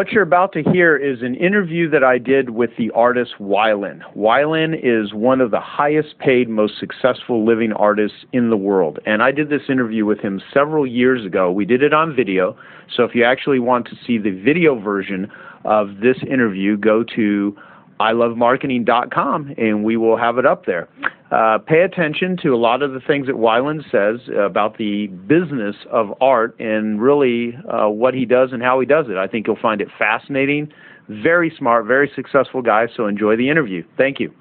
What you're about to hear is an interview that I did with the artist Wyland. Wyland is one of the highest paid, most successful living artists in the world. And I did this interview with him several years ago. We did it on video. So if you actually want to see the video version of this interview, go to ilovemarketing.com and we will have it up there. Uh, pay attention to a lot of the things that Wyland says about the business of art and really uh, what he does and how he does it. I think you'll find it fascinating. Very smart, very successful guy. So enjoy the interview. Thank you.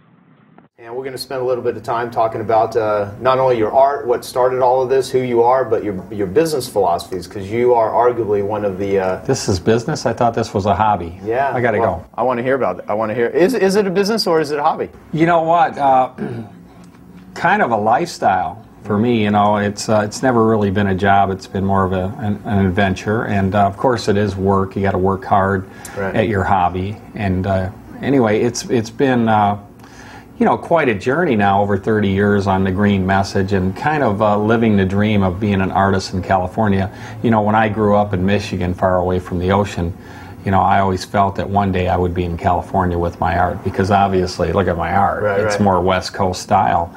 And we're going to spend a little bit of time talking about uh, not only your art, what started all of this, who you are, but your your business philosophies, because you are arguably one of the. Uh, this is business. I thought this was a hobby. Yeah, I got to well, go. I want to hear about it. I want to hear. Is is it a business or is it a hobby? You know what? Uh, kind of a lifestyle for me. You know, it's uh, it's never really been a job. It's been more of a, an, an adventure, and uh, of course, it is work. You got to work hard right. at your hobby. And uh, anyway, it's it's been uh, you know, quite a journey now over 30 years on the green message and kind of uh, living the dream of being an artist in California. You know, when I grew up in Michigan, far away from the ocean, you know, I always felt that one day I would be in California with my art because obviously, look at my art, right, it's right. more West Coast style.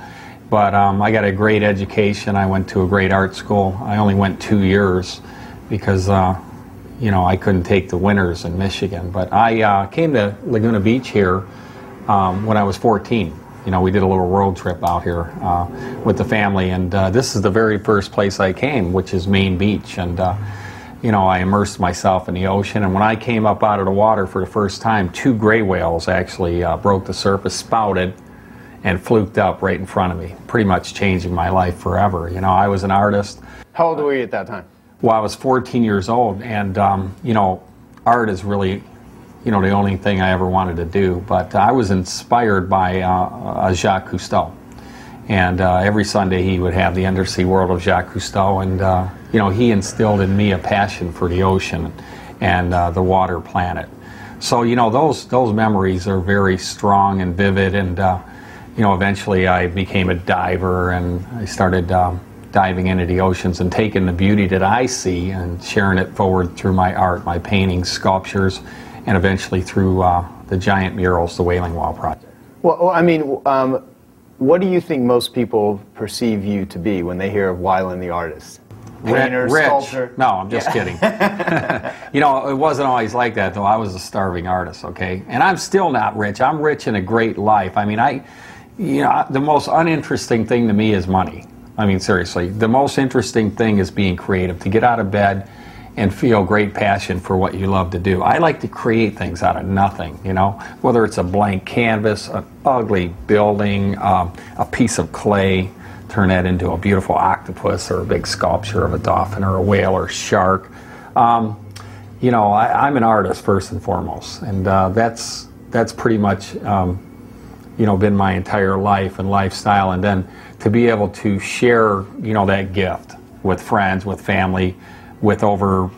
But um, I got a great education. I went to a great art school. I only went two years because, uh, you know, I couldn't take the winters in Michigan. But I uh, came to Laguna Beach here um, when I was 14. You know, we did a little road trip out here uh, with the family, and uh, this is the very first place I came, which is Main Beach. And, uh, you know, I immersed myself in the ocean. And when I came up out of the water for the first time, two gray whales actually uh, broke the surface, spouted, and fluked up right in front of me, pretty much changing my life forever. You know, I was an artist. How old were you at that time? Well, I was 14 years old, and, um, you know, art is really you know, the only thing I ever wanted to do. But I was inspired by uh, uh, Jacques Cousteau. And uh, every Sunday he would have the undersea world of Jacques Cousteau. And, uh, you know, he instilled in me a passion for the ocean and uh, the water planet. So, you know, those, those memories are very strong and vivid. And, uh, you know, eventually I became a diver and I started um, diving into the oceans and taking the beauty that I see and sharing it forward through my art, my paintings, sculptures and eventually through uh, the giant murals, the Whaling Wall Project. Well, I mean, um, what do you think most people perceive you to be when they hear of Wyland the artist? Painter, rich. sculptor? No, I'm just yeah. kidding. you know, it wasn't always like that, though. I was a starving artist, okay? And I'm still not rich. I'm rich in a great life. I mean, I, you know, the most uninteresting thing to me is money. I mean, seriously. The most interesting thing is being creative, to get out of bed and feel great passion for what you love to do. I like to create things out of nothing, you know, whether it's a blank canvas, an ugly building, um, a piece of clay, turn that into a beautiful octopus or a big sculpture of a dolphin or a whale or shark. Um, you know, I, am an artist first and foremost, and uh, that's that's pretty much um, you know been my entire life and lifestyle. And then to be able to share, you know, that gift with friends, with family, with over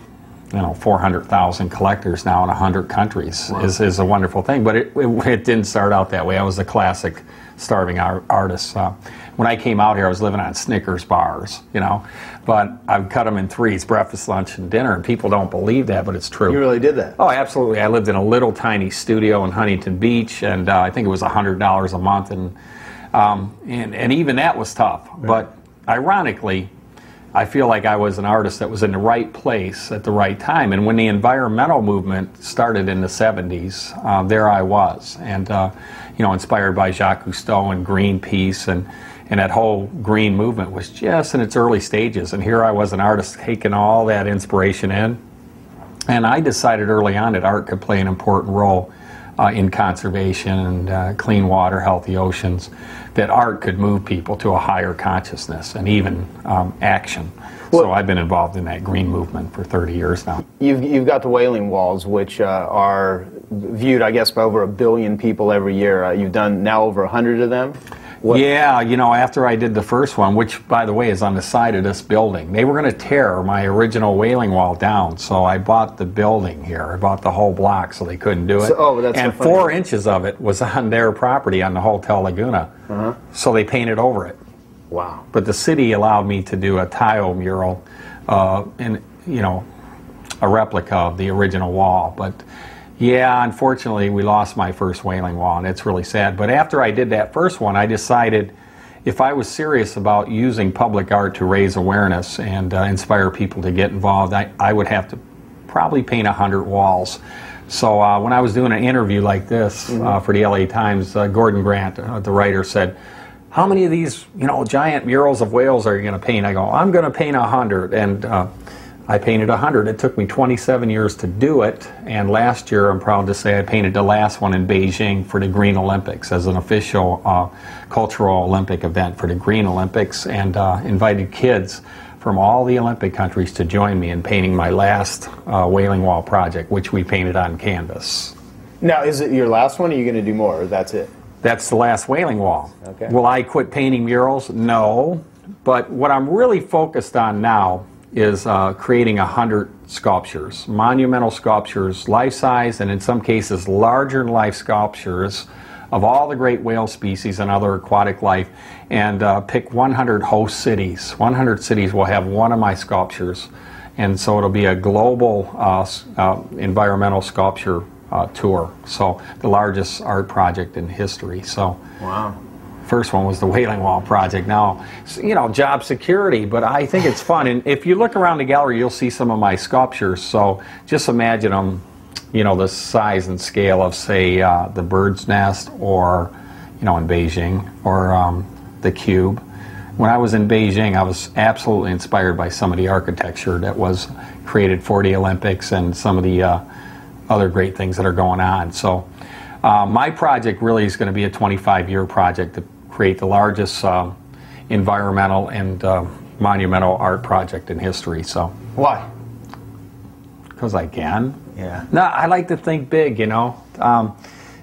you know 400,000 collectors now in 100 countries wow. is, is a wonderful thing. But it, it, it, didn't start out that way. I was a classic starving art, artist. Uh, when I came out here, I was living on Snickers bars, you know. But I've cut them in threes breakfast, lunch, and dinner. And people don't believe that, but it's true. You really did that? Oh, absolutely. I lived in a little tiny studio in Huntington Beach, and uh, I think it was $100 a month. And, um, and, and even that was tough. But ironically, I feel like I was an artist that was in the right place at the right time. And when the environmental movement started in the 70s, uh, there I was. And, uh, you know, inspired by Jacques Cousteau and Greenpeace and, and that whole green movement was just in its early stages. And here I was, an artist, taking all that inspiration in. And I decided early on that art could play an important role uh, in conservation and uh, clean water, healthy oceans, that art could move people to a higher consciousness and even um, action. Well, so I've been involved in that green movement for 30 years now. You've, you've got the Whaling Walls, which uh, are viewed, I guess, by over a billion people every year. Uh, you've done now over a hundred of them. What? Yeah, you know, after I did the first one, which, by the way, is on the side of this building, they were going to tear my original whaling wall down. So I bought the building here. I bought the whole block so they couldn't do it. So, oh, that's and so four inches of it was on their property on the Hotel Laguna. Uh-huh. So they painted over it. Wow. But the city allowed me to do a tile mural uh, in, you know, a replica of the original wall. But yeah, unfortunately, we lost my first whaling wall, and it's really sad. But after I did that first one, I decided if I was serious about using public art to raise awareness and uh, inspire people to get involved, I, I would have to probably paint 100 walls. So uh, when I was doing an interview like this mm-hmm. uh, for the LA Times, uh, Gordon Grant, uh, the writer, said, how many of these, you know, giant murals of whales are you going to paint? I go, I'm going to paint 100. And uh, I painted 100. It took me 27 years to do it, and last year I'm proud to say I painted the last one in Beijing for the Green Olympics as an official uh, cultural Olympic event for the Green Olympics, and uh, invited kids from all the Olympic countries to join me in painting my last uh, Whaling Wall project, which we painted on canvas. Now, is it your last one, or are you going to do more, or that's it? That's the last Whaling Wall. Okay. Will I quit painting murals? No. But what I'm really focused on now is uh, creating 100 sculptures, monumental sculptures, life size, and in some cases larger than life sculptures of all the great whale species and other aquatic life, and uh, pick 100 host cities. 100 cities will have one of my sculptures, and so it'll be a global uh, uh environmental sculpture uh, tour. So the largest art project in history. So wow. First one was the Whaling Wall project. Now, you know, job security, but I think it's fun. And if you look around the gallery, you'll see some of my sculptures. So just imagine them, you know, the size and scale of, say, uh, the bird's nest or, you know, in Beijing or um, the cube. When I was in Beijing, I was absolutely inspired by some of the architecture that was created for the Olympics and some of the uh, other great things that are going on. So, uh, my project really is going to be a 25 year project create the largest uh, environmental and uh, monumental art project in history. So why? Because I can. Yeah. No, I like to think big. You know, um,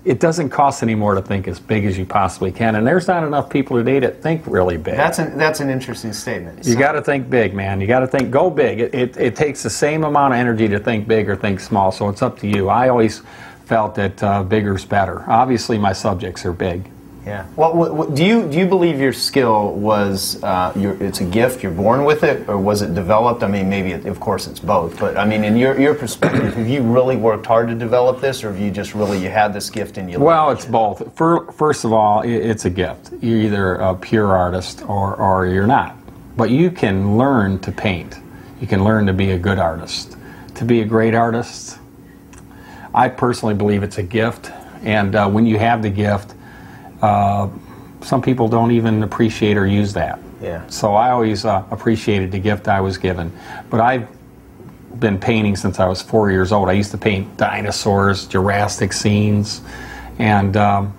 it doesn't cost any more to think as big as you possibly can, and there's not enough people today that think really big. That's an that's an interesting statement. You so. got to think big, man. You got to think go big. It, it it takes the same amount of energy to think big or think small. So it's up to you. I always felt that uh, bigger's better. Obviously, my subjects are big. Yeah. Well, what, what, do you do you believe your skill was uh, your, it's a gift you're born with it, or was it developed? I mean, maybe it, of course it's both, but I mean, in your your perspective, have you really worked hard to develop this, or have you just really you had this gift and you? Well, it's both. For, first of all, it's a gift. You're either a pure artist or or you're not, but you can learn to paint. You can learn to be a good artist. To be a great artist, I personally believe it's a gift, and uh, when you have the gift uh, some people don't even appreciate or use that. Yeah. So I always uh, appreciated the gift I was given. But I've been painting since I was four years old. I used to paint dinosaurs, Jurassic scenes, and um,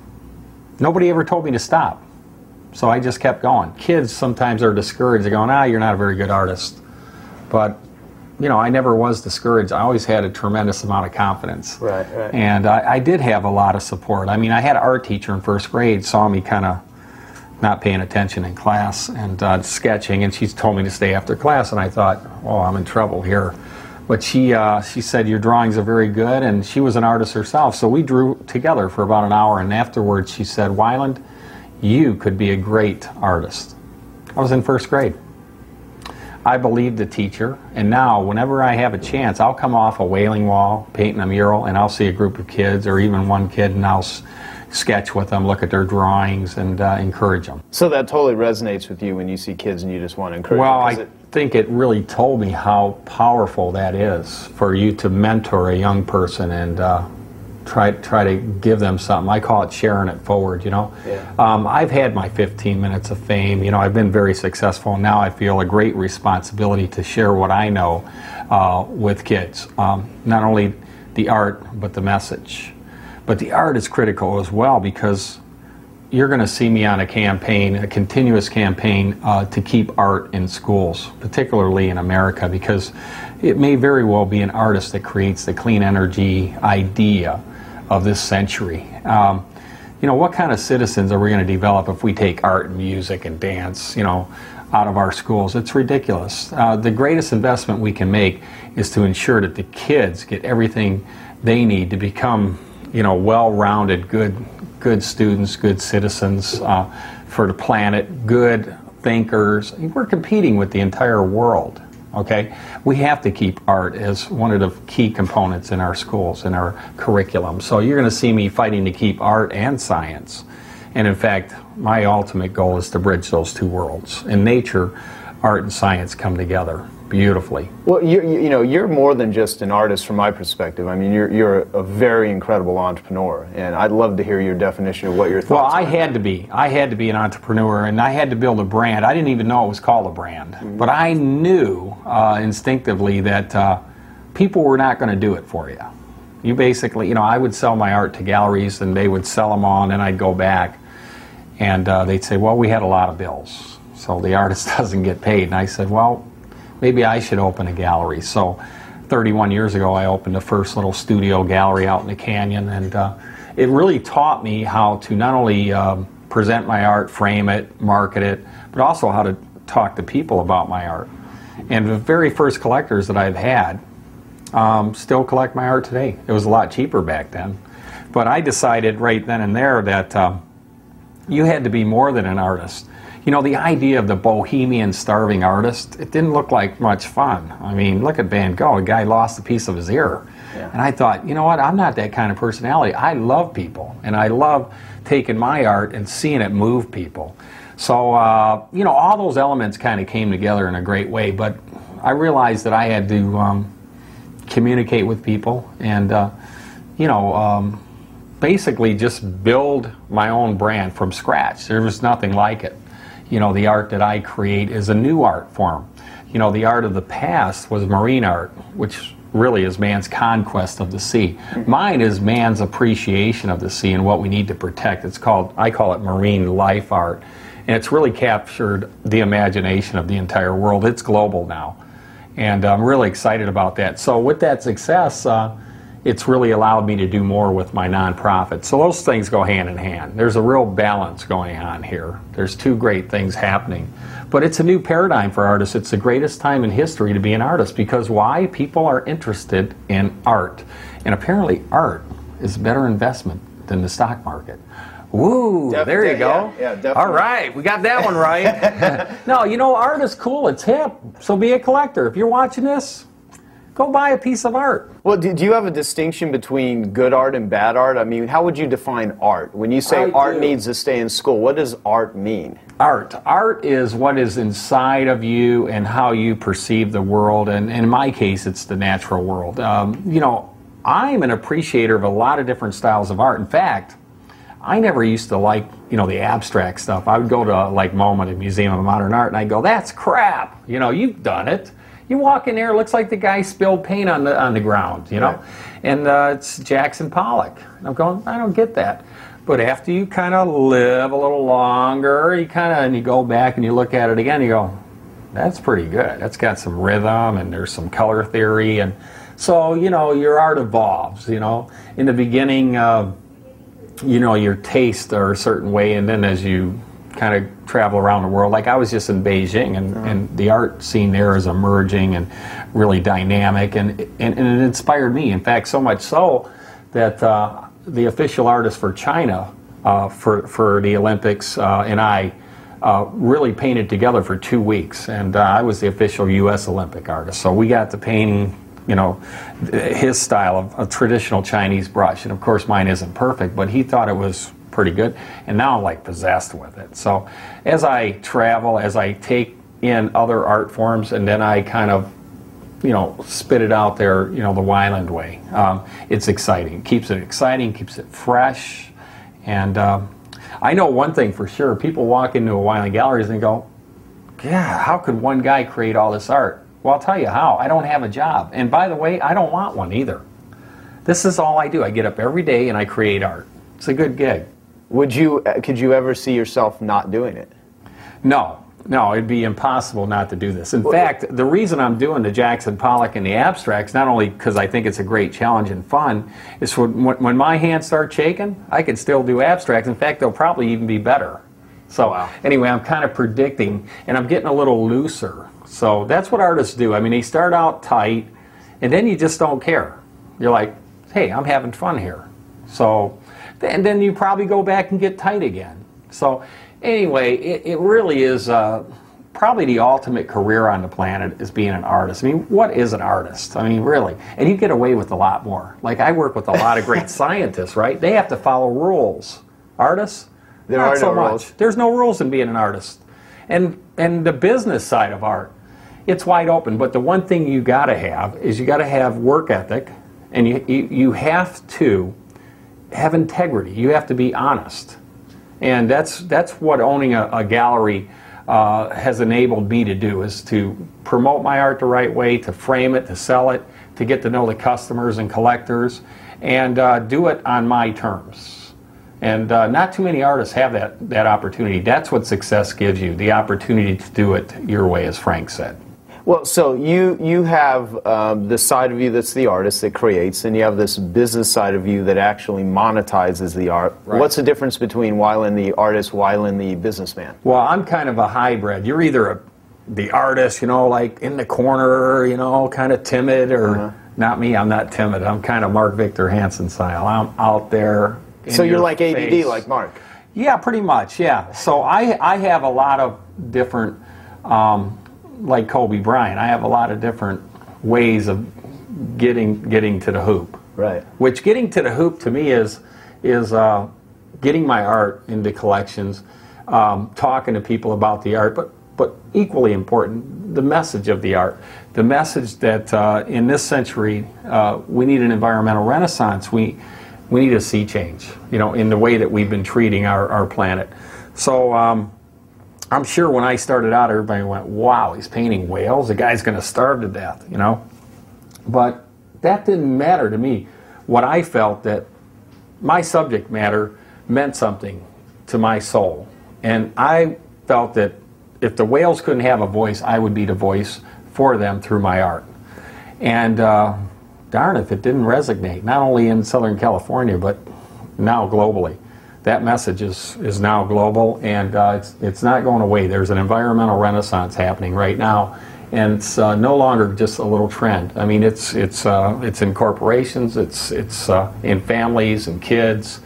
nobody ever told me to stop. So I just kept going. Kids sometimes are discouraged. They're going, ah, you're not a very good artist. But you know, I never was discouraged. I always had a tremendous amount of confidence. Right, right. And I, I did have a lot of support. I mean, I had an art teacher in first grade saw me kind of not paying attention in class and uh, sketching, and she told me to stay after class. And I thought, oh, I'm in trouble here. But she uh, she said your drawings are very good, and she was an artist herself. So we drew together for about an hour, and afterwards she said, Wyland, you could be a great artist. I was in first grade. I believed the teacher, and now whenever I have a chance, I'll come off a whaling wall, painting a mural, and I'll see a group of kids or even one kid, and I'll sketch with them, look at their drawings, and uh, encourage them. So that totally resonates with you when you see kids and you just want to encourage well, them. Well, I think it really told me how powerful that is for you to mentor a young person and uh, try try to give them something. I call it sharing it forward. You know, yeah. um, I've had my 15 minutes of fame. You know, I've been very successful. Now I feel a great responsibility to share what I know uh, with kids. Um, not only the art, but the message. But the art is critical as well because you're going to see me on a campaign, a continuous campaign uh, to keep art in schools, particularly in America, because it may very well be an artist that creates the clean energy idea of this century. Um, you know, what kind of citizens are we going to develop if we take art and music and dance, you know, out of our schools? It's ridiculous. Uh, the greatest investment we can make is to ensure that the kids get everything they need to become, you know, well-rounded, good, good students, good citizens uh, for the planet, good thinkers. We're competing with the entire world. Okay, we have to keep art as one of the key components in our schools in our curriculum. So you're going to see me fighting to keep art and science. And in fact, my ultimate goal is to bridge those two worlds. In nature, art and science come together beautifully. Well, you, you know, you're more than just an artist from my perspective. I mean, you're, you're a very incredible entrepreneur, and I'd love to hear your definition of what your thoughts Well, I had to be. I had to be an entrepreneur, and I had to build a brand. I didn't even know it was called a brand, mm-hmm. but I knew uh, instinctively that uh, people were not going to do it for you. You basically, you know, I would sell my art to galleries, and they would sell them on, and I'd go back, and uh, they'd say, "Well, we had a lot of bills." So the artist doesn't get paid. And I said, well, maybe I should open a gallery. So 31 years ago, I opened the first little studio gallery out in the canyon, and uh, it really taught me how to not only um, present my art, frame it, market it, but also how to talk to people about my art. And the very first collectors that I've had um, still collect my art today. It was a lot cheaper back then. But I decided right then and there that um, you had to be more than an artist you know, the idea of the bohemian starving artist, it didn't look like much fun. I mean, look at Van Gogh, a guy lost a piece of his ear. Yeah. And I thought, you know what, I'm not that kind of personality. I love people, and I love taking my art and seeing it move people. So, uh, you know, all those elements kind of came together in a great way, but I realized that I had to um, communicate with people and, uh, you know, um, basically just build my own brand from scratch. There was nothing like it you know, the art that I create is a new art form. You know, the art of the past was marine art, which really is man's conquest of the sea. Mine is man's appreciation of the sea and what we need to protect. It's called, I call it marine life art. And it's really captured the imagination of the entire world. It's global now. And I'm really excited about that. So, with that success, uh, it's really allowed me to do more with my nonprofit. So those things go hand in hand. There's a real balance going on here. There's two great things happening. But it's a new paradigm for artists. It's the greatest time in history to be an artist because why? People are interested in art. And apparently, art is a better investment than the stock market. Woo, Def- there you go. Yeah, yeah, All right, we got that one right. no, you know, art is cool. It's hip. So be a collector. If you're watching this, Go buy a piece of art. Well, do, do, you have a distinction between good art and bad art? I mean, how would you define art? When you say I art do. needs to stay in school, what does art mean? Art. Art is what is inside of you and how you perceive the world. And, and in my case, it's the natural world. Um, you know, I'm an appreciator of a lot of different styles of art. In fact, I never used to like, you know, the abstract stuff. I would go to like MoMA, the Museum of Modern Art, and I'd go, that's crap. You know, you've done it. You walk in there, it looks like the guy spilled paint on the on the ground, you know, right. and uh, it's Jackson Pollock. And I'm going, I don't get that. But after you kind of live a little longer, you kind of and you go back and you look at it again, you go, that's pretty good. That's got some rhythm and there's some color theory, and so you know your art evolves. You know, in the beginning, uh, you know your tastes are a certain way, and then as you kind of travel around the world. Like I was just in Beijing, and, mm-hmm. and the art scene there is emerging and really dynamic, and, and, and it inspired me. In fact, so much so that uh, the official artist for China uh, for for the Olympics uh, and I. Uh, really painted together for two weeks, and uh, I was the official U.S. Olympic artist. So we got to painting you know, his style of a traditional Chinese brush. And of course, mine isn't perfect, but he thought it was pretty good. And now I'm like possessed with it. So as I travel, as I take in other art forms, and then I kind of you know, spit it out there, you know, the Wyland way. Um, it's exciting. Keeps it exciting, keeps it fresh. And um, I know one thing for sure people walk into a Wyland galleries and go, yeah, how could one guy create all this art? Well, I'll tell you how. I don't have a job. And by the way, I don't want one either. This is all I do. I get up every day and I create art. It's a good gig. Would you, uh, could you ever see yourself not doing it? No. no, it'd be impossible not to do this. In well, fact, the reason I'm doing the Jackson Pollock and the abstracts, not only because I think it's a great challenge and fun, is when, when my hands start shaking, I can still do abstracts. In fact, they'll probably even be better. So wow. anyway, I'm kind of predicting, and I'm getting a little looser. So that's what artists do. I mean, they start out tight, and then you just don't care. You're like, hey, I'm having fun here. So, and then you probably go back and get tight again. So anyway, it, it really is uh, probably the ultimate career on the planet is being an artist. I mean, what is an artist? I mean, really, and you get away with a lot more. Like I work with a lot of great scientists, right? They have to follow rules. Artists, there not are so no much. rules. There's no rules in being an artist, and and the business side of art, it's wide open. But the one thing you got to have is you got to have work ethic, and you, you you have to have integrity. You have to be honest and that's, that's what owning a, a gallery uh, has enabled me to do is to promote my art the right way, to frame it, to sell it, to get to know the customers and collectors, and uh, do it on my terms. And uh, not too many artists have that, that opportunity. That's what success gives you, the opportunity to do it your way, as Frank said. Well, so you you have um, the side of you that's the artist that creates, and you have this business side of you that actually monetizes the art. Right. What's the difference between Wyland the artist, Wyland the businessman? Well, I'm kind of a hybrid. You're either a, the artist, you know, like in the corner, you know, kind of timid, or uh-huh. not me. I'm not timid. I'm kind of Mark Victor Hansen style. I'm out there. so you're like face. ADD, like Mark. Yeah, pretty much. Yeah. So I I have a lot of different. Um, like Kobe Bryant, I have a lot of different ways of getting getting to the hoop. Right. Which getting to the hoop to me is is uh, getting my art into collections, um, talking to people about the art, but but equally important, the message of the art, the message that uh, in this century uh, we need an environmental renaissance. We we need a sea change, you know, in the way that we've been treating our, our planet. So. Um, I'm sure when I started out, everybody went, wow, he's painting whales. The guy's going to starve to death, you know? But that didn't matter to me. What I felt that my subject matter meant something to my soul. And I felt that if the whales couldn't have a voice, I would be the voice for them through my art. And uh, darn if it didn't resonate, not only in Southern California, but now globally that message is, is now global and uh, it's, it's not going away. There's an environmental renaissance happening right now, and it's uh, no longer just a little trend. I mean, it's, it's, uh, it's in corporations, it's, it's uh, in families and kids,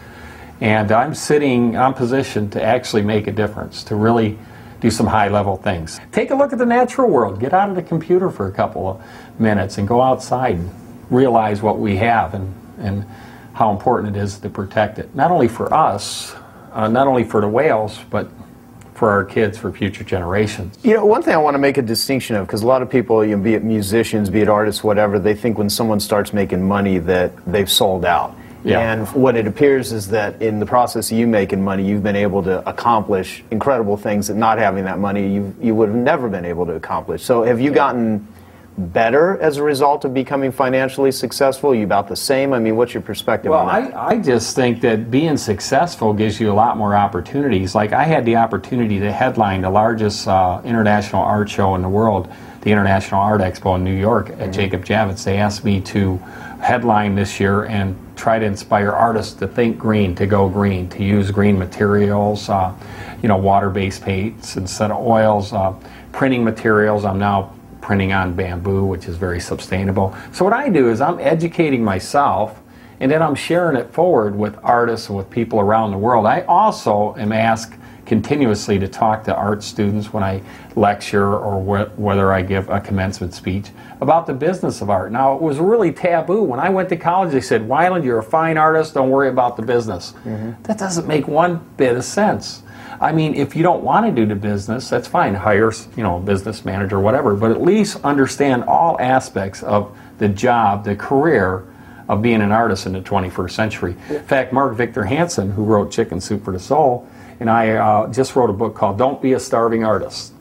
and I'm sitting, I'm positioned to actually make a difference, to really do some high level things. Take a look at the natural world, get out of the computer for a couple of minutes and go outside and realize what we have and, and how important it is to protect it, not only for us, uh, not only for the whales, but for our kids, for future generations. You know, one thing I want to make a distinction of, because a lot of people, you know, be it musicians, be it artists, whatever, they think when someone starts making money that they've sold out. Yeah. And what it appears is that in the process of you making money, you've been able to accomplish incredible things that not having that money you, you would have never been able to accomplish. So have you gotten better as a result of becoming financially successful? Are you about the same? I mean, what's your perspective well, on that? I, I just think that being successful gives you a lot more opportunities. Like, I had the opportunity to headline the largest uh, international art show in the world, the International Art Expo in New York at mm-hmm. Jacob Javits. They asked me to headline this year and try to inspire artists to think green, to go green, to use green materials, uh, you know, water-based paints instead of oils, uh, printing materials. I'm now printing on bamboo, which is very sustainable. So what I do is I'm educating myself and then I'm sharing it forward with artists and with people around the world. I also am asked continuously to talk to art students when I lecture or wh- whether I give a commencement speech about the business of art. Now, it was really taboo. When I went to college, they said, Wyland, you're a fine artist, don't worry about the business. Mm-hmm. That doesn't make one bit of sense. I mean, if you don't want to do the business, that's fine. Hire, you know, a business manager, whatever. But at least understand all aspects of the job, the career of being an artist in the 21st century. In fact, Mark Victor Hansen, who wrote Chicken Soup for the Soul, and I uh, just wrote a book called "Don't Be a Starving Artist,"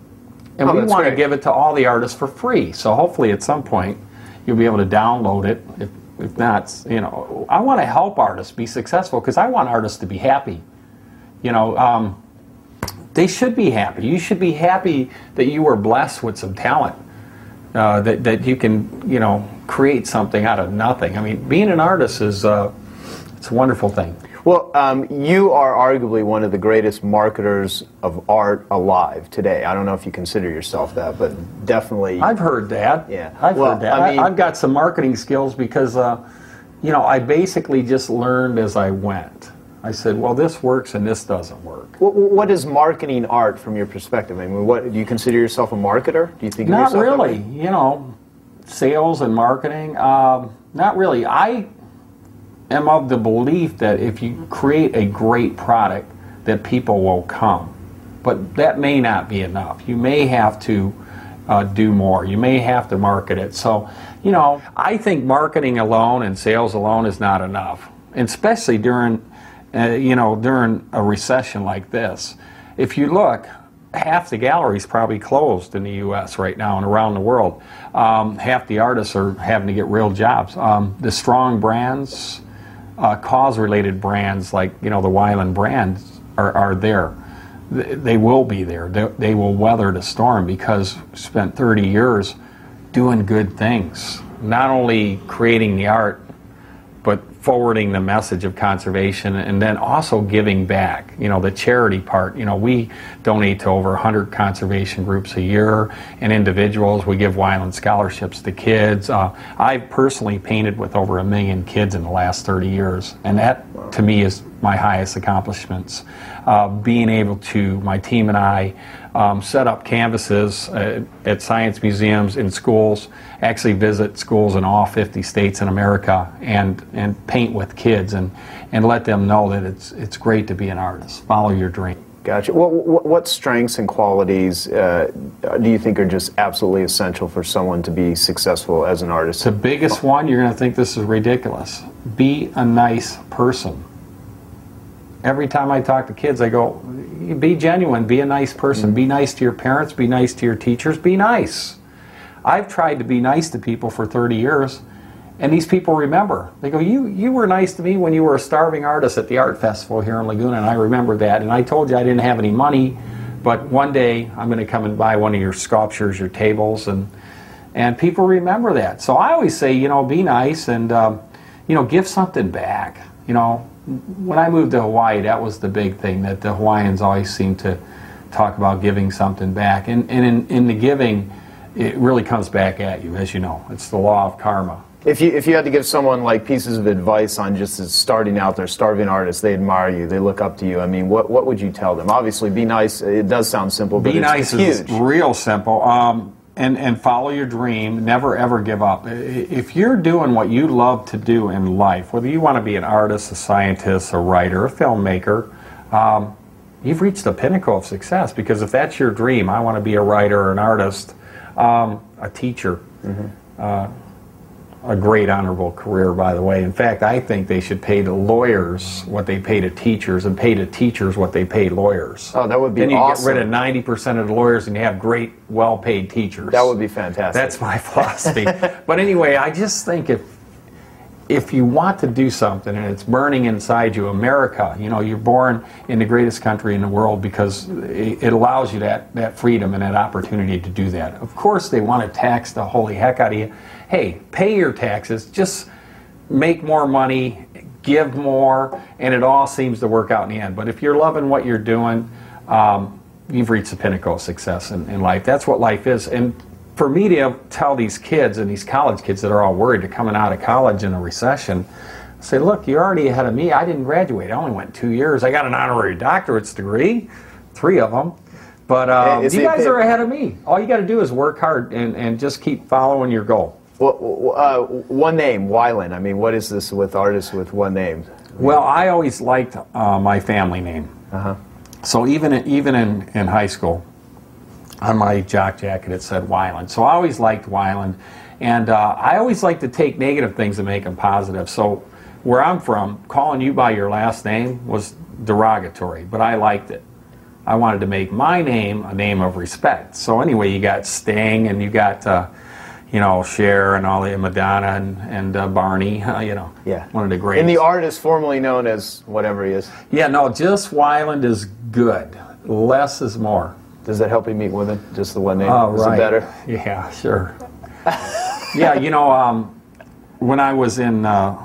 and oh, we want great. to give it to all the artists for free. So hopefully, at some point, you'll be able to download it. If, if not, you know, I want to help artists be successful because I want artists to be happy. You know. Um, they should be happy. You should be happy that you were blessed with some talent. Uh, that, that you can, you know, create something out of nothing. I mean, being an artist is uh, it's a wonderful thing. Well, um, you are arguably one of the greatest marketers of art alive today. I don't know if you consider yourself that, but definitely. I've heard that. Yeah, I've well, heard that. I mean, I, have got some marketing skills because, uh, you know, I basically just learned as I went. I said, well, this works and this doesn't work. what is marketing art from your perspective? I mean, what do you consider yourself a marketer? Do you think not really? You know, sales and marketing. Um, not really. I am of the belief that if you create a great product, that people will come. But that may not be enough. You may have to uh, do more. You may have to market it. So, you know, I think marketing alone and sales alone is not enough, and especially during, uh, you know, during a recession like this. If you look, half the galleries probably closed in the U.S. right now and around the world. Um, half the artists are having to get real jobs. Um, the strong brands, uh, cause-related brands like you know the Wyland brands are, are there. They will be there. They, will weather the storm because spent 30 years doing good things, not only creating the art, forwarding the message of conservation and then also giving back. You know, the charity part. You know, we donate to over 100 conservation groups a year and individuals. We give Wyland scholarships to kids. Uh, I've personally painted with over a million kids in the last 30 years, and that to me is my highest accomplishments. Uh, being able to, my team and I, um, set up canvases at, at, science museums in schools, actually visit schools in all 50 states in America and, and paint with kids and, and let them know that it's, it's great to be an artist. Follow your dream. Gotcha. What, what, strengths and qualities uh, do you think are just absolutely essential for someone to be successful as an artist? The biggest one, you're going to think this is ridiculous. Be a nice person every time I talk to kids, I go, be genuine, be a nice person, mm-hmm. be nice to your parents, be nice to your teachers, be nice. I've tried to be nice to people for 30 years, and these people remember. They go, you, you were nice to me when you were a starving artist at the art festival here in Laguna, and I remember that. And I told you I didn't have any money, but one day I'm going to come and buy one of your sculptures, your tables, and and people remember that. So I always say, you know, be nice and um, you know, give something back. You know, when I moved to Hawaii, that was the big thing that the Hawaiians always seem to talk about giving something back. And, and in, in the giving, it really comes back at you, as you know. It's the law of karma. If you, if you had to give someone like pieces of advice on just starting out, they're starving artists, they admire you, they look up to you. I mean, what, what would you tell them? Obviously, be nice. It does sound simple, but be it's, nice it's is real simple. Um, and, and follow your dream. Never ever give up. If you're doing what you love to do in life, whether you want to be an artist, a scientist, a writer, a filmmaker, um, you've reached the pinnacle of success. Because if that's your dream, I want to be a writer an artist, um, a teacher. Mm-hmm. Uh, a great honorable career, by the way. In fact, I think they should pay the lawyers what they pay to teachers and pay to teachers what they pay lawyers. Oh, that would be awesome. Then you awesome. get rid of 90% of the lawyers and you have great, well paid teachers. That would be fantastic. That's my philosophy. but anyway, I just think if if you want to do something and it's burning inside you, America, you know, you're born in the greatest country in the world because it allows you that, that freedom and that opportunity to do that. Of course, they want to tax the holy heck out of you hey, pay your taxes, just make more money, give more, and it all seems to work out in the end. But if you're loving what you're doing, um, you've reached the pinnacle of success in, in, life. That's what life is. And for me to tell these kids and these college kids that are all worried they're coming out of college in a recession, say, look, you're already ahead of me. I didn't graduate. I only went two years. I got an honorary doctorate's degree, three of them. But um, you guys are ahead of me. All you got to do is work hard and, and just keep following your goal. Well, uh, one name, Wyland. I mean, what is this with artists with one name? Well, I always liked uh, my family name. Uh-huh. So even in, even in, in high school, on my jock jacket it said Wyland. So I always liked Wyland, and uh, I always like to take negative things and make them positive. So where I'm from, calling you by your last name was derogatory, but I liked it. I wanted to make my name a name of respect. So anyway, you got Sting and you got uh, you know, Cher and all the Madonna and, and uh, Barney, uh, you know, yeah. one of the greatest. And the artist formerly known as whatever he is. Yeah, no, just Wyland is good. less is more. Does that help you meet women? Just the one name? Oh, Is right. it better? Yeah, sure. yeah, you know, um, when I was in, uh,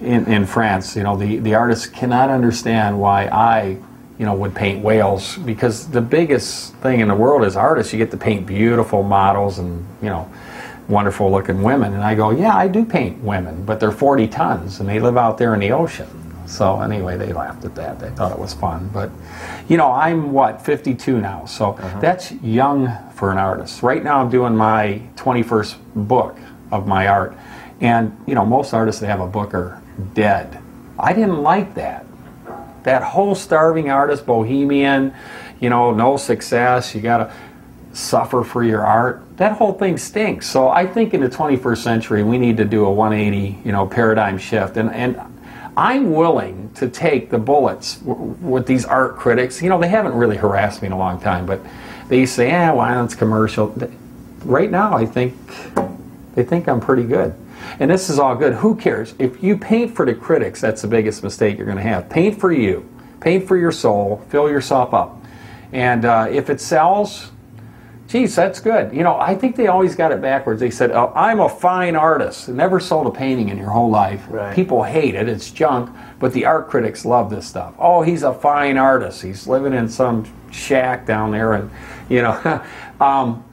in in France, you know, the the artists cannot understand why I, you know, would paint whales because the biggest thing in the world is artists. You get to paint beautiful models and you know, wonderful looking women, and I go, yeah, I do paint women, but they're 40 tons and they live out there in the ocean. So anyway, they laughed at that. They thought it was fun. But, you know, I'm what 52 now, so uh-huh. that's young for an artist. Right now, I'm doing my 21st book of my art, and you know, most artists that have a book are dead. I didn't like that. That whole starving artist, bohemian, you know, no success. You got to suffer for your art. That whole thing stinks. So I think in the 21st century, we need to do a 180, you know, paradigm shift. And and I'm willing to take the bullets with these art critics. You know, they haven't really harassed me in a long time, but they say, "Yeah, Wyland's commercial." Right now, I think they think I'm pretty good. And this is all good. Who cares? If you paint for the critics, that's the biggest mistake you're going to have. Paint for you. Paint for your soul. Fill yourself up. And uh, if it sells, geez, that's good. You know, I think they always got it backwards. They said, oh, I'm a fine artist. Never sold a painting in your whole life. Right. People hate it. It's junk. But the art critics love this stuff. Oh, he's a fine artist. He's living in some shack down there. And, you know, um,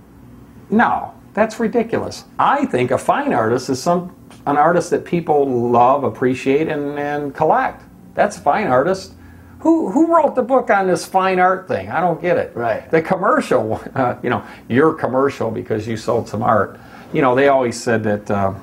no, that's ridiculous. I think a fine artist is some an artist that people love, appreciate, and, and collect. That's a fine artist. Who, who wrote the book on this fine art thing? I don't get it. Right. The commercial, uh, you know, your commercial because you sold some art. You know, they always said that uh,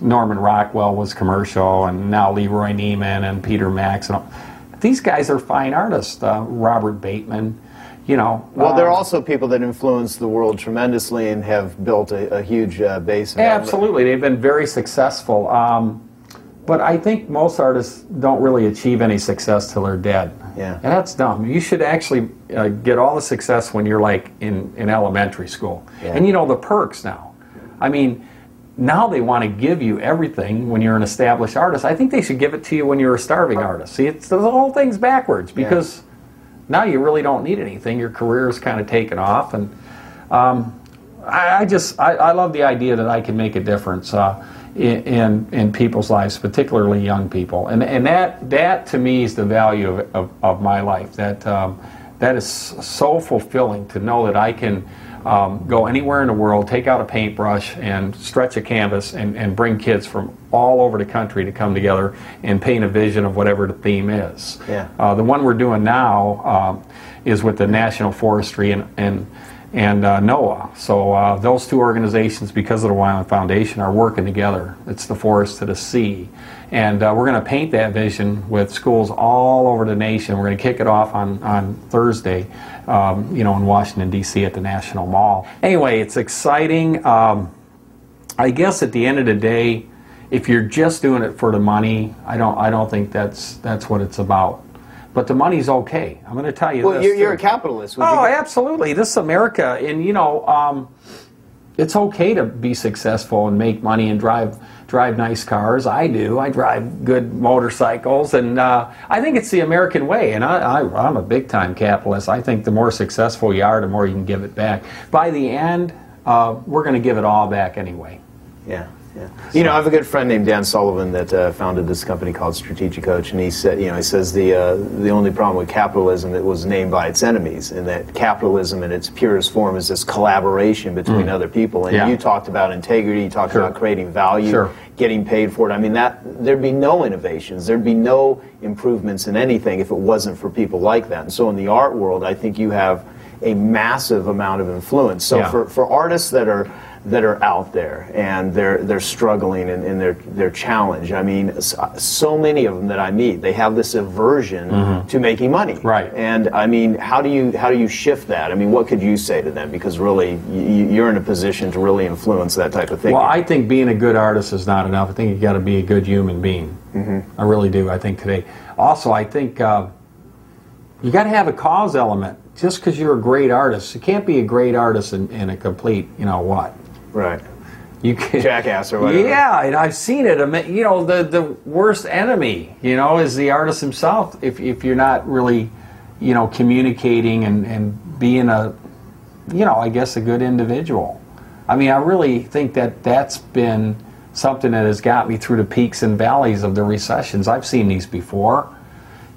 Norman Rockwell was commercial, and now Leroy Neiman and Peter Max. And all. These guys are fine artists. Uh, Robert Bateman, you know. Well, are uh, also people that influence the world tremendously and have built a, a huge uh, base. Absolutely, they've been very successful. Um, but I think most artists don't really achieve any success till they're dead. Yeah. And that's dumb. You should actually uh, get all the success when you're like in, in elementary school. Yeah. And you know the perks now. I mean, now they want to give you everything when you're an established artist. I think they should give it to you when you're a starving artist. See, it's the whole thing's backwards because now you really don't need anything. Your career is kind of taken off, and um, I, I just I, I love the idea that I can make a difference uh, in, in people's lives, particularly young people, and and that that to me is the value of of, of my life. That um, that is so fulfilling to know that I can. Um, go anywhere in the world, take out a paintbrush and stretch a canvas and, and bring kids from all over the country to come together and paint a vision of whatever the theme is. Yeah. Uh, the one we're doing now um, is with the National Forestry and and, and uh, NOAA. So uh, those two organizations, because of the Wyland Foundation, are working together. It's the forest to the sea, and uh, we're going to paint that vision with schools all over the nation. We're going to kick it off on on Thursday, um, you know, in Washington D.C. at the National Mall. Anyway, it's exciting. Um, I guess at the end of the day, if you're just doing it for the money, I don't I don't think that's that's what it's about. But the money's okay. I'm going to tell you Well, this. you're, you're a capitalist. Oh, you- absolutely. This is America, and you know, um, it's okay to be successful and make money and drive drive nice cars. I do. I drive good motorcycles, and uh, I think it's the American way. And I, I, I'm a big time capitalist. I think the more successful you are, the more you can give it back. By the end, uh, we're going to give it all back anyway. Yeah, yeah. You know, I have a good friend named Dan Sullivan that uh, founded this company called Strategic Coach, and he said, you know, he says the uh, the only problem with capitalism it was named by its enemies, and that capitalism in its purest form is this collaboration between other people. And Mm. Yeah. you talked about integrity, you talked Sure. about creating value, Sure. getting paid for it. I mean, that there'd be no innovations, there'd be no improvements in anything if it wasn't for people like that. And so, in the art world, I think you have a massive amount of influence. So, Yeah. for, for artists that are that are out there and they're they're struggling and, and they're they're challenged. I mean, so many of them that I meet, they have this aversion to making money. Mm-hmm. Right. And I mean, how do you how do you shift that? I mean, what could you say to them? Because really, you, you're in a position to really influence that type of thing. Well, I think being a good artist is not enough. I think you got to be a good human being. Mm-hmm. I really do. I think today. Also, I think uh, you got to have a cause element. Just because you're a great artist, you can't be a great artist and, and a complete, you know what? Right. You can Jackass or whatever. Yeah, and I've seen it. You know, the the worst enemy, you know, is the artist himself. If if you're not really, you know, communicating and, and being a, you know, I guess a good individual. I mean, I really think that that's been something that has got me through the peaks and valleys of the recessions. I've seen these before.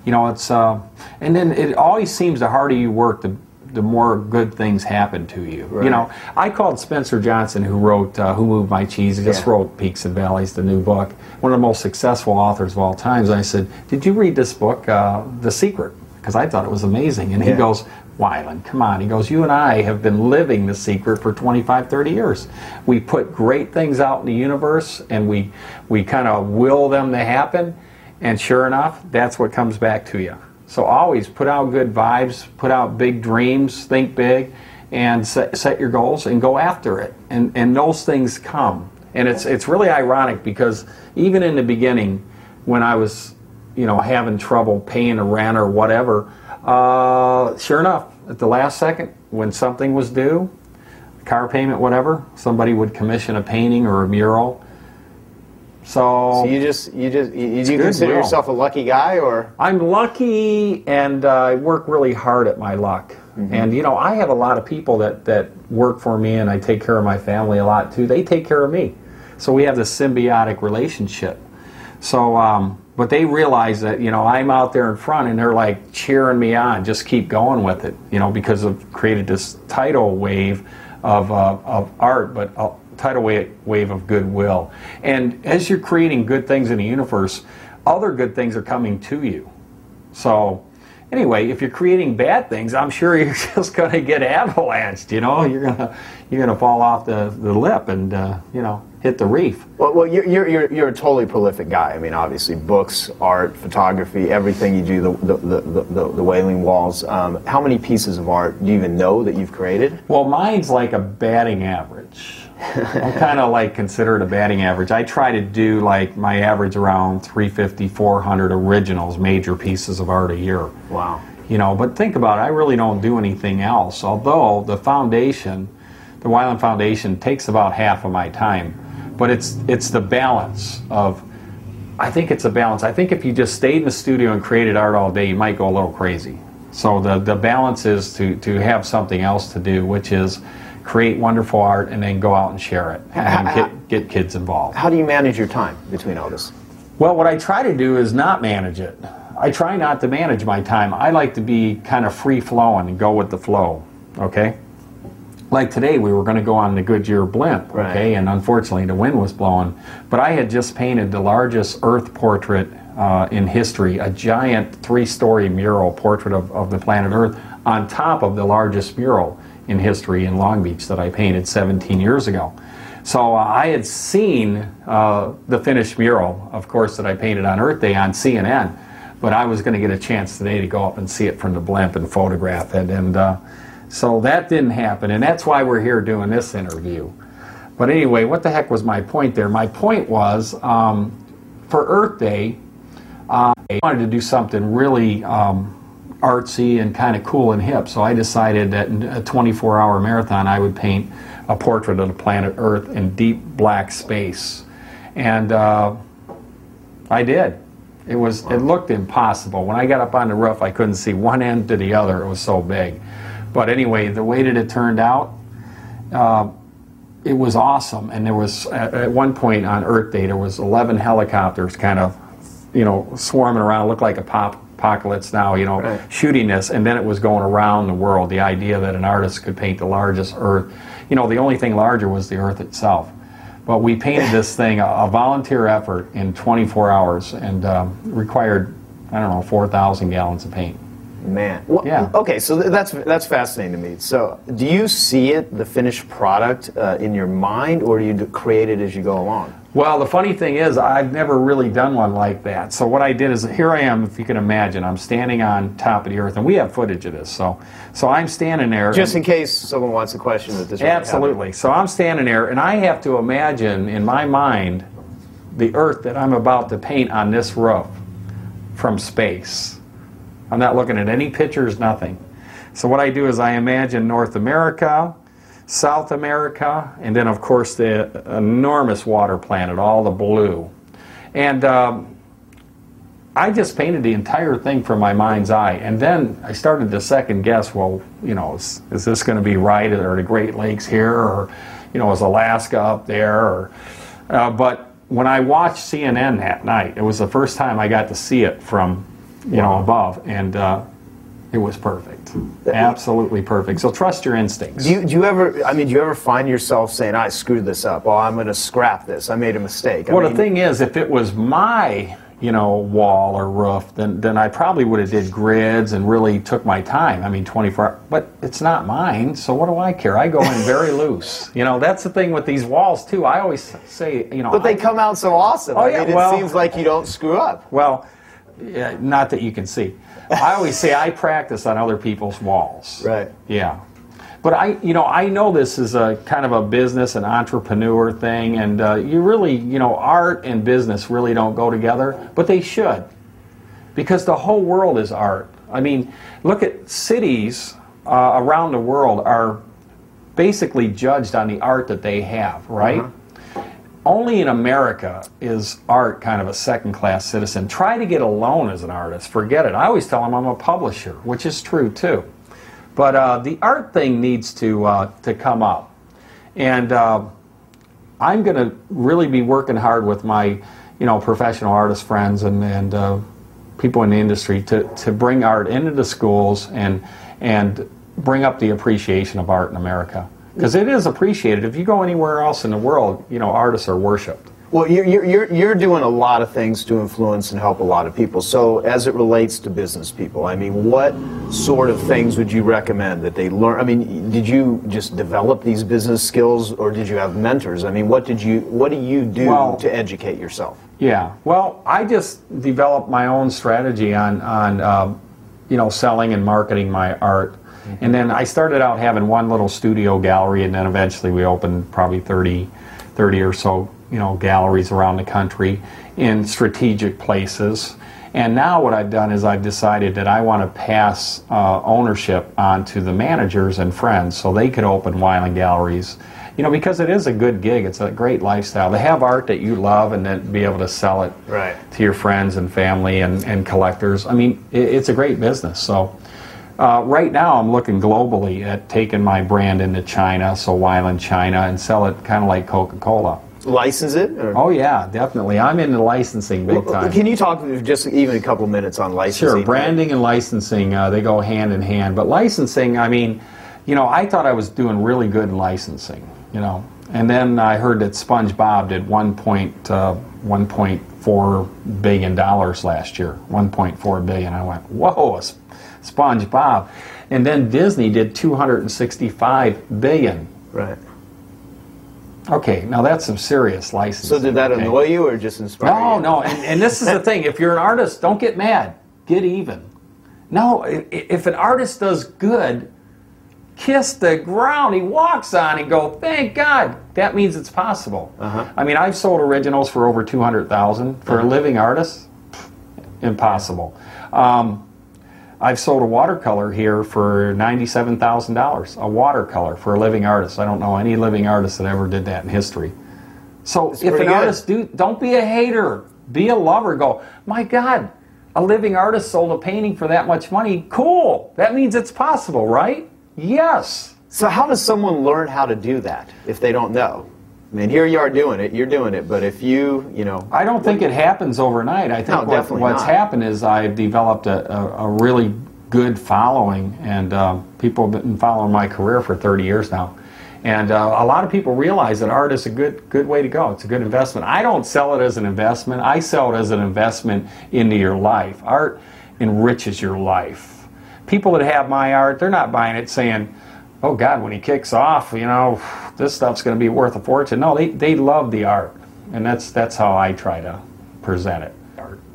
You know, it's, uh, and then it always seems the harder you work, the, the more good things happen to you. Right. You know, I called Spencer Johnson, who wrote uh, Who Moved My Cheese, he just yeah. wrote Peaks and Valleys, the new book, one of the most successful authors of all times. I said, Did you read this book, uh, The Secret? Because I thought it was amazing. And yeah. he goes, Wyland, come on. He goes, You and I have been living the secret for 25, 30 years. We put great things out in the universe and we, we kind of will them to happen. And sure enough, that's what comes back to you. So always put out good vibes, put out big dreams, think big, and set, set your goals and go after it. And, and those things come. And it's, it's really ironic because even in the beginning, when I was, you know, having trouble paying a rent or whatever, uh, sure enough, at the last second, when something was due, car payment, whatever, somebody would commission a painting or a mural. So, so you just you just you, you consider yourself a lucky guy, or I'm lucky, and uh, I work really hard at my luck. Mm-hmm. And you know, I have a lot of people that that work for me, and I take care of my family a lot too. They take care of me, so we have this symbiotic relationship. So um, but they realize that you know I'm out there in front and they're like cheering me on. Just keep going with it, you know, because I've created this tidal wave of, uh, of art, but a tidal wave, wave of goodwill. And as you're creating good things in the universe, other good things are coming to you. So anyway, if you're creating bad things, I'm sure you're just going to get avalanched. You know, you're gonna you're gonna fall off the, the lip and uh, you know hit the reef. Well, well you're, you're, you're a totally prolific guy. I mean, obviously, books, art, photography, everything you do, the, the, the, the, the Whaling Walls. Um, how many pieces of art do you even know that you've created? Well, mine's like a batting average. I'm kind of like consider it a batting average. I try to do like my average around 350, 400 originals, major pieces of art a year. Wow. You know, but think about it, I really don't do anything else. Although the foundation, the Wyland Foundation, takes about half of my time but it's it's the balance of I think it's a balance. I think if you just stayed in the studio and created art all day, you might go a little crazy. So the the balance is to to have something else to do, which is create wonderful art and then go out and share it and get, get kids involved. How do you manage your time between all this? Well, what I try to do is not manage it. I try not to manage my time. I like to be kind of free flowing and go with the flow. Okay? like today we were going to go on the Goodyear blimp, right. okay, and unfortunately the wind was blowing. But I had just painted the largest Earth portrait uh, in history, a giant three-story mural portrait of, of the planet Earth on top of the largest mural in history in Long Beach that I painted 17 years ago. So uh, I had seen uh, the finished mural, of course, that I painted on Earth Day on CNN, but I was going to get a chance today to go up and see it from the blimp and photograph it, and uh, so that didn't happen, and that's why we're here doing this interview. But anyway, what the heck was my point there? My point was um, for Earth Day, uh, I wanted to do something really um, artsy and kind of cool and hip. So I decided that in a 24 hour marathon, I would paint a portrait of the planet Earth in deep black space. And uh, I did. It was. It looked impossible. When I got up on the roof, I couldn't see one end to the other. It was so big. But anyway, the way that it turned out, uh, it was awesome. And there was at, at, one point on Earth Day, there was 11 helicopters kind of, you know, swarming around. It looked like a pop apocalypse now, you know, right. shooting this, and then it was going around the world. The idea that an artist could paint the largest Earth, you know, the only thing larger was the Earth itself. But we painted this thing, a, a volunteer effort, in 24 hours, and um, required, I don't know, 4,000 gallons of paint. Man. Well, yeah. Okay, so that's that's fascinating to me. So, do you see it, the finished product, uh, in your mind, or do you create it as you go along? Well, the funny thing is, I've never really done one like that. So what I did is, here I am, if you can imagine, I'm standing on top of the earth, and we have footage of this. So, so I'm standing there. Just in case someone wants a question that this. Absolutely. So I'm standing there, and I have to imagine in my mind the earth that I'm about to paint on this roof from space. I'm not looking at any pictures, nothing. So what I do is I imagine North America, South America, and then of course the enormous water planet, all the blue. And um, I just painted the entire thing from my mind's eye, and then I started to second guess. Well, you know, is, is this going to be right? Are the Great Lakes here, or you know, is Alaska up there? Or, uh, but when I watched CNN that night, it was the first time I got to see it from, you wow. know, above, and uh, it was perfect, absolutely perfect. So trust your instincts. Do you, do you ever? I mean, do you ever find yourself saying, "I screwed this up. Oh, I'm going to scrap this. I made a mistake." I well, mean, the thing is, if it was my you know, wall or roof, then then I probably would have did grids and really took my time. I mean, 24. But it's not mine, so what do I care? I go in very loose. You know, that's the thing with these walls too. I always say, you know, but they I, come out so awesome. Oh I yeah, mean, well, it seems like you don't screw up. Well, yeah, not that you can see. I always say I practice on other people's walls. Right. Yeah. But I, you know, I know this is a kind of a business, and entrepreneur thing, and uh, you really, you know, art and business really don't go together, but they should, because the whole world is art. I mean, look at cities uh, around the world are basically judged on the art that they have, right? Uh-huh. Only in America is art kind of a second class citizen. Try to get a loan as an artist, forget it. I always tell them I'm a publisher, which is true too. But uh, the art thing needs to uh, to come up, and uh, I'm going to really be working hard with my, you know, professional artist friends and and uh, people in the industry to, to bring art into the schools and and bring up the appreciation of art in America because it is appreciated. If you go anywhere else in the world, you know, artists are worshipped. Well, you're, you're, you're doing a lot of things to influence and help a lot of people. So, as it relates to business people, I mean, what sort of things would you recommend that they learn? I mean, did you just develop these business skills, or did you have mentors? I mean, what did you what do you do well, to educate yourself? Yeah, well, I just developed my own strategy on on uh, you know selling and marketing my art. Mm-hmm. And then I started out having one little studio gallery, and then eventually we opened probably 30, 30 or so you know galleries around the country in strategic places. And now what I've done is I've decided that I want to pass uh, ownership on to the managers and friends so they could open Wyland galleries. You know, because it is a good gig. It's a great lifestyle. To have art that you love and then be able to sell it right. to your friends and family and, and collectors. I mean, it, it's a great business. So uh, right now I'm looking globally at taking my brand into China, so Wyland China, and sell it kind of like Coca-Cola license it? Or? Oh yeah, definitely. I'm into licensing big time. Can you talk just even a couple minutes on licensing? Sure. Branding and licensing uh, they go hand in hand. But licensing, I mean, you know, I thought I was doing really good in licensing. You know, and then I heard that SpongeBob did 1. Uh, 1.4 billion dollars last year. 1.4 billion. I went, whoa, SpongeBob. And then Disney did 265 billion. Right. Okay, now that's some serious license. So did that okay? annoy you or just inspire no, you? No, no, and, and this is the thing. If you're an artist, don't get mad. Get even. No, if an artist does good, kiss the ground he walks on and go, thank God. That means it's possible. Uh-huh. I mean, I've sold originals for over 200000 For uh-huh. a living artist, impossible. Um, I've sold a watercolor here for $97,000. A watercolor for a living artist. I don't know any living artist that ever did that in history. So That's if an good. artist do don't be a hater, be a lover. Go, my God, a living artist sold a painting for that much money. Cool. That means it's possible, right? Yes. So how does someone learn how to do that if they don't know? Mean, here you are doing it. You're doing it, but if you, you know, I don't think it happens overnight. I think no, what, what's not. happened is I've developed a, a, a really good following, and uh, people have been following my career for 30 years now. And uh, a lot of people realize that art is a good good way to go. It's a good investment. I don't sell it as an investment. I sell it as an investment into your life. Art enriches your life. People that have my art, they're not buying it saying, "Oh God, when he kicks off, you know." this stuff's going to be worth a fortune. No, they, they love the art, and that's that's how I try to present it.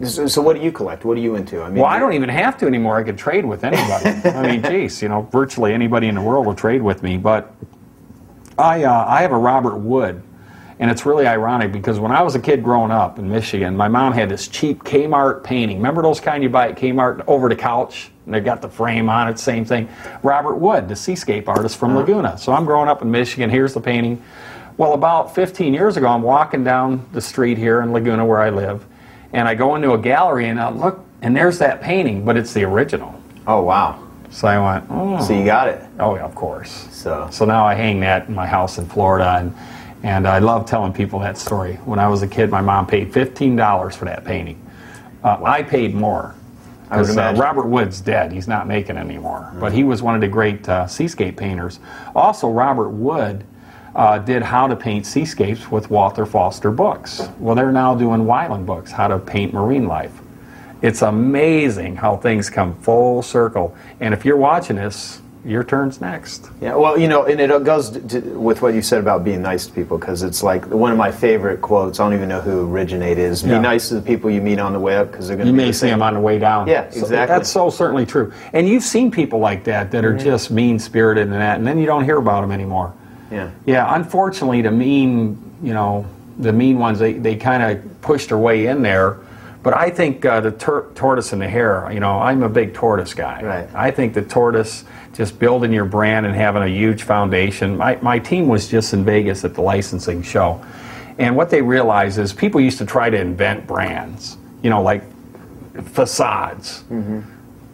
So, so, what do you collect? What are you into? I mean, well, I don't even have to anymore. I could trade with anybody. I mean, geez, you know, virtually anybody in the world will trade with me. But I uh, I have a Robert Wood, and it's really ironic because when I was a kid growing up in Michigan, my mom had this cheap Kmart painting. Remember those kind you buy at Kmart over the couch? And they got the frame on it, same thing. Robert Wood, the seascape artist from uh-huh. Laguna. So I'm growing up in Michigan. Here's the painting. Well, about 15 years ago, I'm walking down the street here in Laguna where I live, And I go into a gallery and I look, and there's that painting, but it's the original. Oh wow! So I went, oh. So you got it? Oh yeah, of course. So so now I hang that in my house in Florida, and and I love telling people that story. When I was a kid, my mom paid fifteen dollars for that painting. Uh, I paid more. Because uh, Robert Wood's dead. He's not making anymore. Mm-hmm. But he was one of the great uh, seascape painters. Also, Robert Wood uh, did how to paint seascapes with Walter Foster books. Well, they're now doing Wyland books, how to paint marine life. It's amazing how things come full circle. And if you're watching this, your turn's next. Yeah, well, you know, and it goes to, with what you said about being nice to people because it's like one of my favorite quotes. I don't even know who originated is. Be yeah. nice to the people you meet on the way up because they're going to. You may see them on the way down. Yeah, exactly. So that's so certainly true. And you've seen people like that that are mm-hmm. just mean spirited and that, and then you don't hear about them anymore. Yeah. Yeah. Unfortunately, the mean, you know, the mean ones, they, they kind of pushed their way in there. But I think uh, the tur- tortoise and the hare, you know, I'm a big tortoise guy. Right. I think the tortoise, just building your brand and having a huge foundation. My, my team was just in Vegas at the licensing show. And what they realized is people used to try to invent brands, you know, like facades. Mm-hmm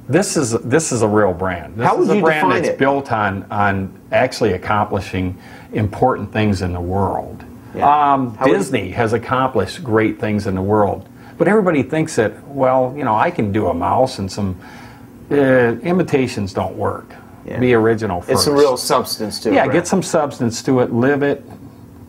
this is this is a real brand. This How is a brand that's it? built on on actually accomplishing important things in the world. Yeah. Um, Disney has accomplished great things in the world, but everybody thinks that well, you know, I can do a mouse and some uh, imitations don't work. Yeah. Be original first. It's a real substance to yeah, it. Yeah, get some substance to it, live it,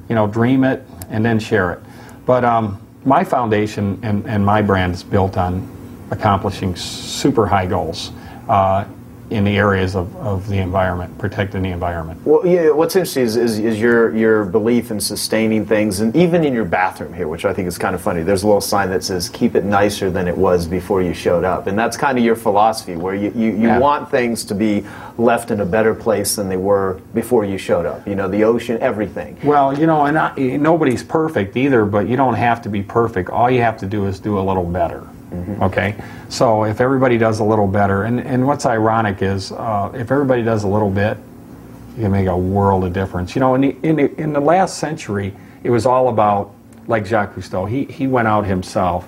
you know, dream it, and then share it. But um, my foundation and, and my brand is built on accomplishing super high goals uh, in the areas of, of the environment, protecting the environment. Well, yeah, what's interesting is, is, is, your, your belief in sustaining things, and even in your bathroom here, which I think is kind of funny, there's a little sign that says, keep it nicer than it was before you showed up. And that's kind of your philosophy, where you, you, you yeah. want things to be left in a better place than they were before you showed up. You know, the ocean, everything. Well, you know, and I, nobody's perfect either, but you don't have to be perfect. All you have to do is do a little better. Mm-hmm. Okay, so if everybody does a little better, and, and what's ironic is uh, if everybody does a little bit, you can make a world of difference. You know, in the, in the, in the last century, it was all about, like Jacques Cousteau, he, he went out himself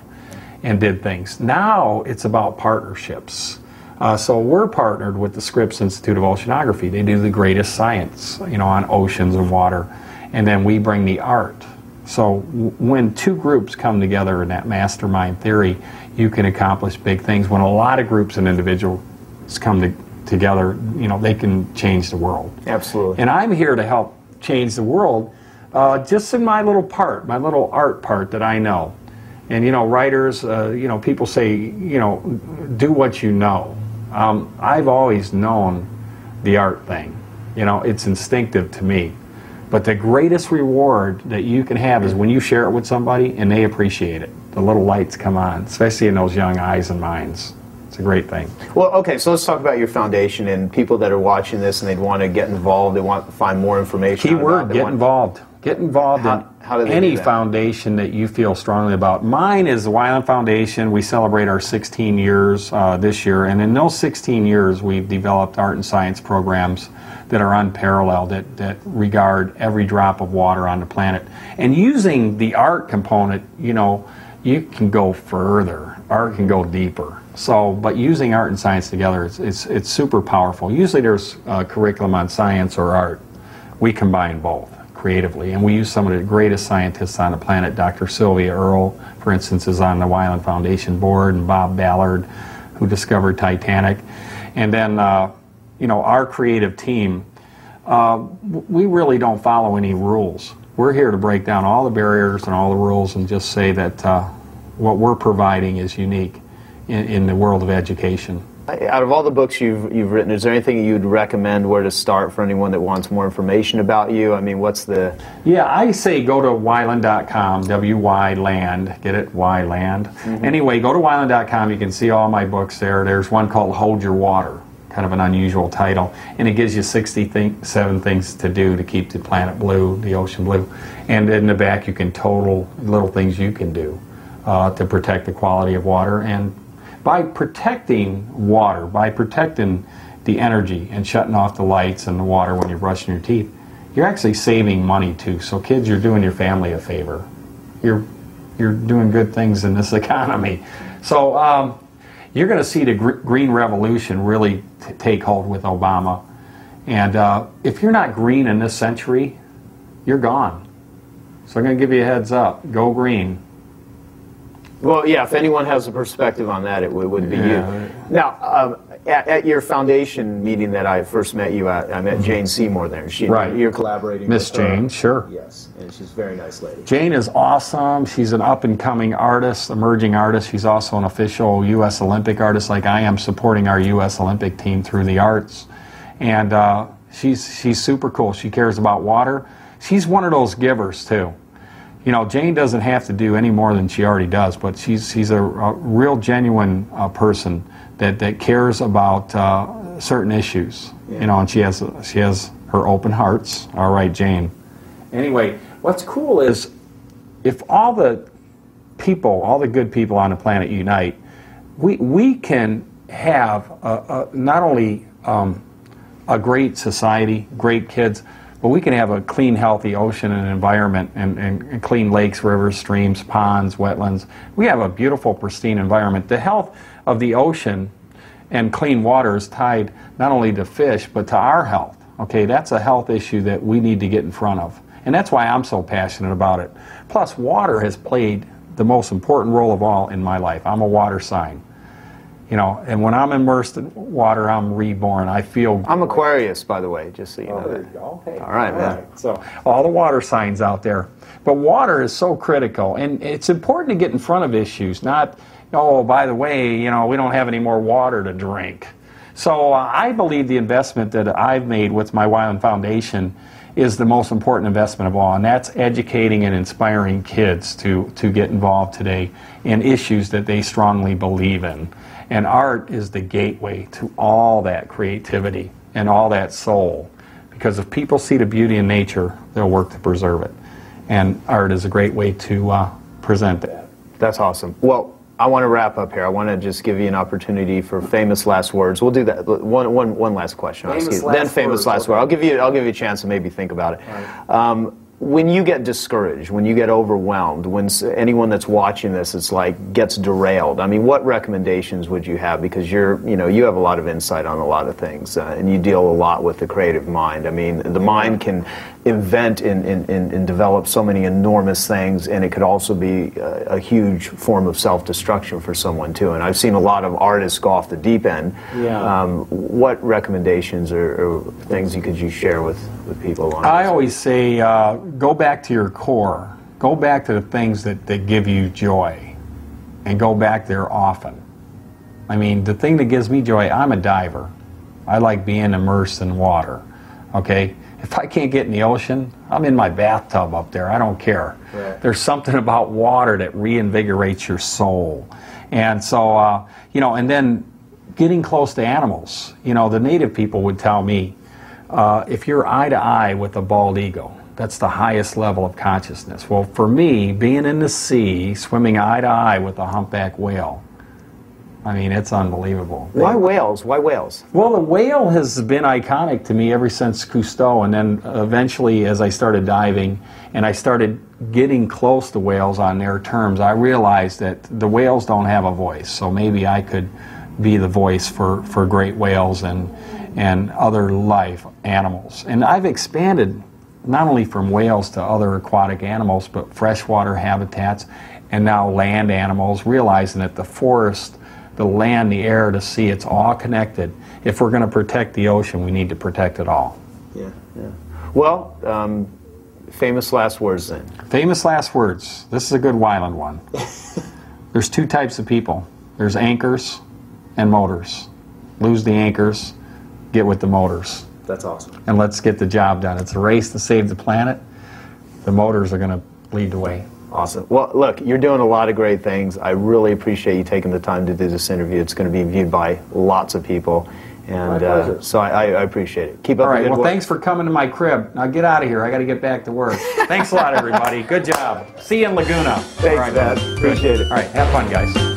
and did things. Now it's about partnerships. Uh, so we're partnered with the Scripps Institute of Oceanography. They do the greatest science, you know, on oceans and water, and then we bring the art. So w- when two groups come together in that mastermind theory, you can accomplish big things. When a lot of groups and individuals come to, together, you know, they can change the world. Absolutely. And I'm here to help change the world uh, just in my little part, my little art part that I know. And, you know, writers, uh, you know, people say, you know, do what you know. Um, I've always known the art thing. You know, it's instinctive to me. But the greatest reward that you can have is when you share it with somebody and they appreciate it the little lights come on, especially in those young eyes and minds. It's a great thing. Well, okay, so let's talk about your foundation and people that are watching this and they'd want to get involved, they want to find more information. Keyword, get want... involved. Get involved how, in how any that? foundation that you feel strongly about. Mine is the Wyland Foundation. We celebrate our 16 years uh, this year, and in those 16 years, we've developed art and science programs that are unparalleled, that, that regard every drop of water on the planet. And using the art component, you know, you can go further. Art can go deeper. So, but using art and science together, it's, it's, it's super powerful. Usually there's a curriculum on science or art. We combine both creatively. And we use some of the greatest scientists on the planet. Dr. Sylvia Earle, for instance, is on the Wyland Foundation board, and Bob Ballard, who discovered Titanic. And then, uh, you know, our creative team, uh, we really don't follow any rules we're here to break down all the barriers and all the rules and just say that uh, what we're providing is unique in, in, the world of education. Out of all the books you've, you've written, is there anything you'd recommend where to start for anyone that wants more information about you? I mean, what's the. Yeah, I say go to wyland.com, W Y land, get it? Y land. Mm-hmm. Anyway, go to wyland.com. You can see all my books there. There's one called Hold Your Water kind of an unusual title, and it gives you 67 things to do to keep the planet blue, the ocean blue. And in the back, you can total little things you can do uh, to protect the quality of water. And by protecting water, by protecting the energy and shutting off the lights and the water when you're brushing your teeth, you're actually saving money too. So, kids, you're doing your family a favor. You're you're doing good things in this economy. So um, you're going to see the gr- green revolution really t- take hold with Obama. And uh, if you're not green in this century, you're gone. So I'm going to give you a heads up. Go green. Well, yeah, if anyone has a perspective on that, it would, would be yeah. you. Now, um, at, at, your foundation meeting that I first met you at, I met Jane Seymour there. She, right. You're collaborating Miss Jane, sure. Yes, and she's a very nice lady. Jane is awesome. She's an up and coming artist, emerging artist. She's also an official U.S. Olympic artist, like I am, supporting our U.S. Olympic team through the arts. And uh, she's, she's super cool. She cares about water. She's one of those givers, too you know, Jane doesn't have to do any more than she already does, but she's, she's a, a real genuine uh, person that, that cares about uh, certain issues, yeah. you know, and she has, she has her open hearts. All right, Jane. Anyway, what's cool is if all the people, all the good people on the planet unite, we, we can have a, a, not only um, a great society, great kids, but we can have a clean, healthy ocean and environment and, and, and, clean lakes, rivers, streams, ponds, wetlands. We have a beautiful, pristine environment. The health of the ocean and clean water is tied not only to fish, but to our health. Okay, that's a health issue that we need to get in front of. And that's why I'm so passionate about it. Plus, water has played the most important role of all in my life. I'm a water sign you know, and when I'm immersed in water, I'm reborn. I feel. I'm Aquarius, by the way, just so you oh, know. that. Okay. All right, all man. Right. So all the water signs out there, but water is so critical, and it's important to get in front of issues. Not, oh, by the way, you know, we don't have any more water to drink. So uh, I believe the investment that I've made with my Wyland Foundation is the most important investment of all, and that's educating and inspiring kids to, to get involved today in issues that they strongly believe in. And art is the gateway to all that creativity and all that soul. Because if people see the beauty in nature, they'll work to preserve it. And art is a great way to uh, present that. That's awesome. Well, I want to wrap up here. I want to just give you an opportunity for famous last words. We'll do that. One, one, one last question. Famous last then famous words, last okay. word. I'll give you. I'll give you a chance to maybe think about it. Right. Um, when you get discouraged, when you get overwhelmed, when anyone that's watching this it's like gets derailed, I mean, what recommendations would you have? Because you're, you know, you have a lot of insight on a lot of things, uh, and you deal a lot with the creative mind. I mean, the mind can invent and, and, and, develop so many enormous things, and it could also be a, a huge form of self-destruction for someone too. And I've seen a lot of artists go off the deep end. Yeah. Um, what recommendations or, or, things you could you share with, with people? On I always say, uh, go back to your core. Go back to the things that, that give you joy, and go back there often. I mean, the thing that gives me joy, I'm a diver. I like being immersed in water. Okay, if I can't get in the ocean, I'm in my bathtub up there. I don't care. Right. There's something about water that reinvigorates your soul. And so, uh, you know, and then getting close to animals. You know, the native people would tell me uh, if you're eye to eye with a bald eagle, that's the highest level of consciousness. Well, for me, being in the sea, swimming eye to eye with a humpback whale, I mean, it's unbelievable. Why whales? Why whales? Well, the whale has been iconic to me ever since Cousteau, and then eventually, as I started diving and I started getting close to whales on their terms, I realized that the whales don't have a voice. So maybe I could be the voice for, for great whales and and other life animals. And I've expanded not only from whales to other aquatic animals, but freshwater habitats and now land animals, realizing that the forest the land, the air, the sea, it's all connected. If we're going to protect the ocean, we need to protect it all. Yeah, yeah. Well, um, famous last words then. Famous last words. This is a good Wyland one. There's two types of people there's anchors and motors. Lose the anchors, get with the motors. That's awesome. And let's get the job done. It's a race to save the planet. The motors are going to lead the way. Awesome. Well, look, you're doing a lot of great things. I really appreciate you taking the time to do this interview. It's going to be viewed by lots of people. And uh, so I, I, appreciate it. Keep up All right. well, work. thanks for coming to my crib. Now get out of here. I got to get back to work. thanks a lot, everybody. Good job. See you in Laguna. Thanks, Dad. Appreciate it. All right. Have fun, guys.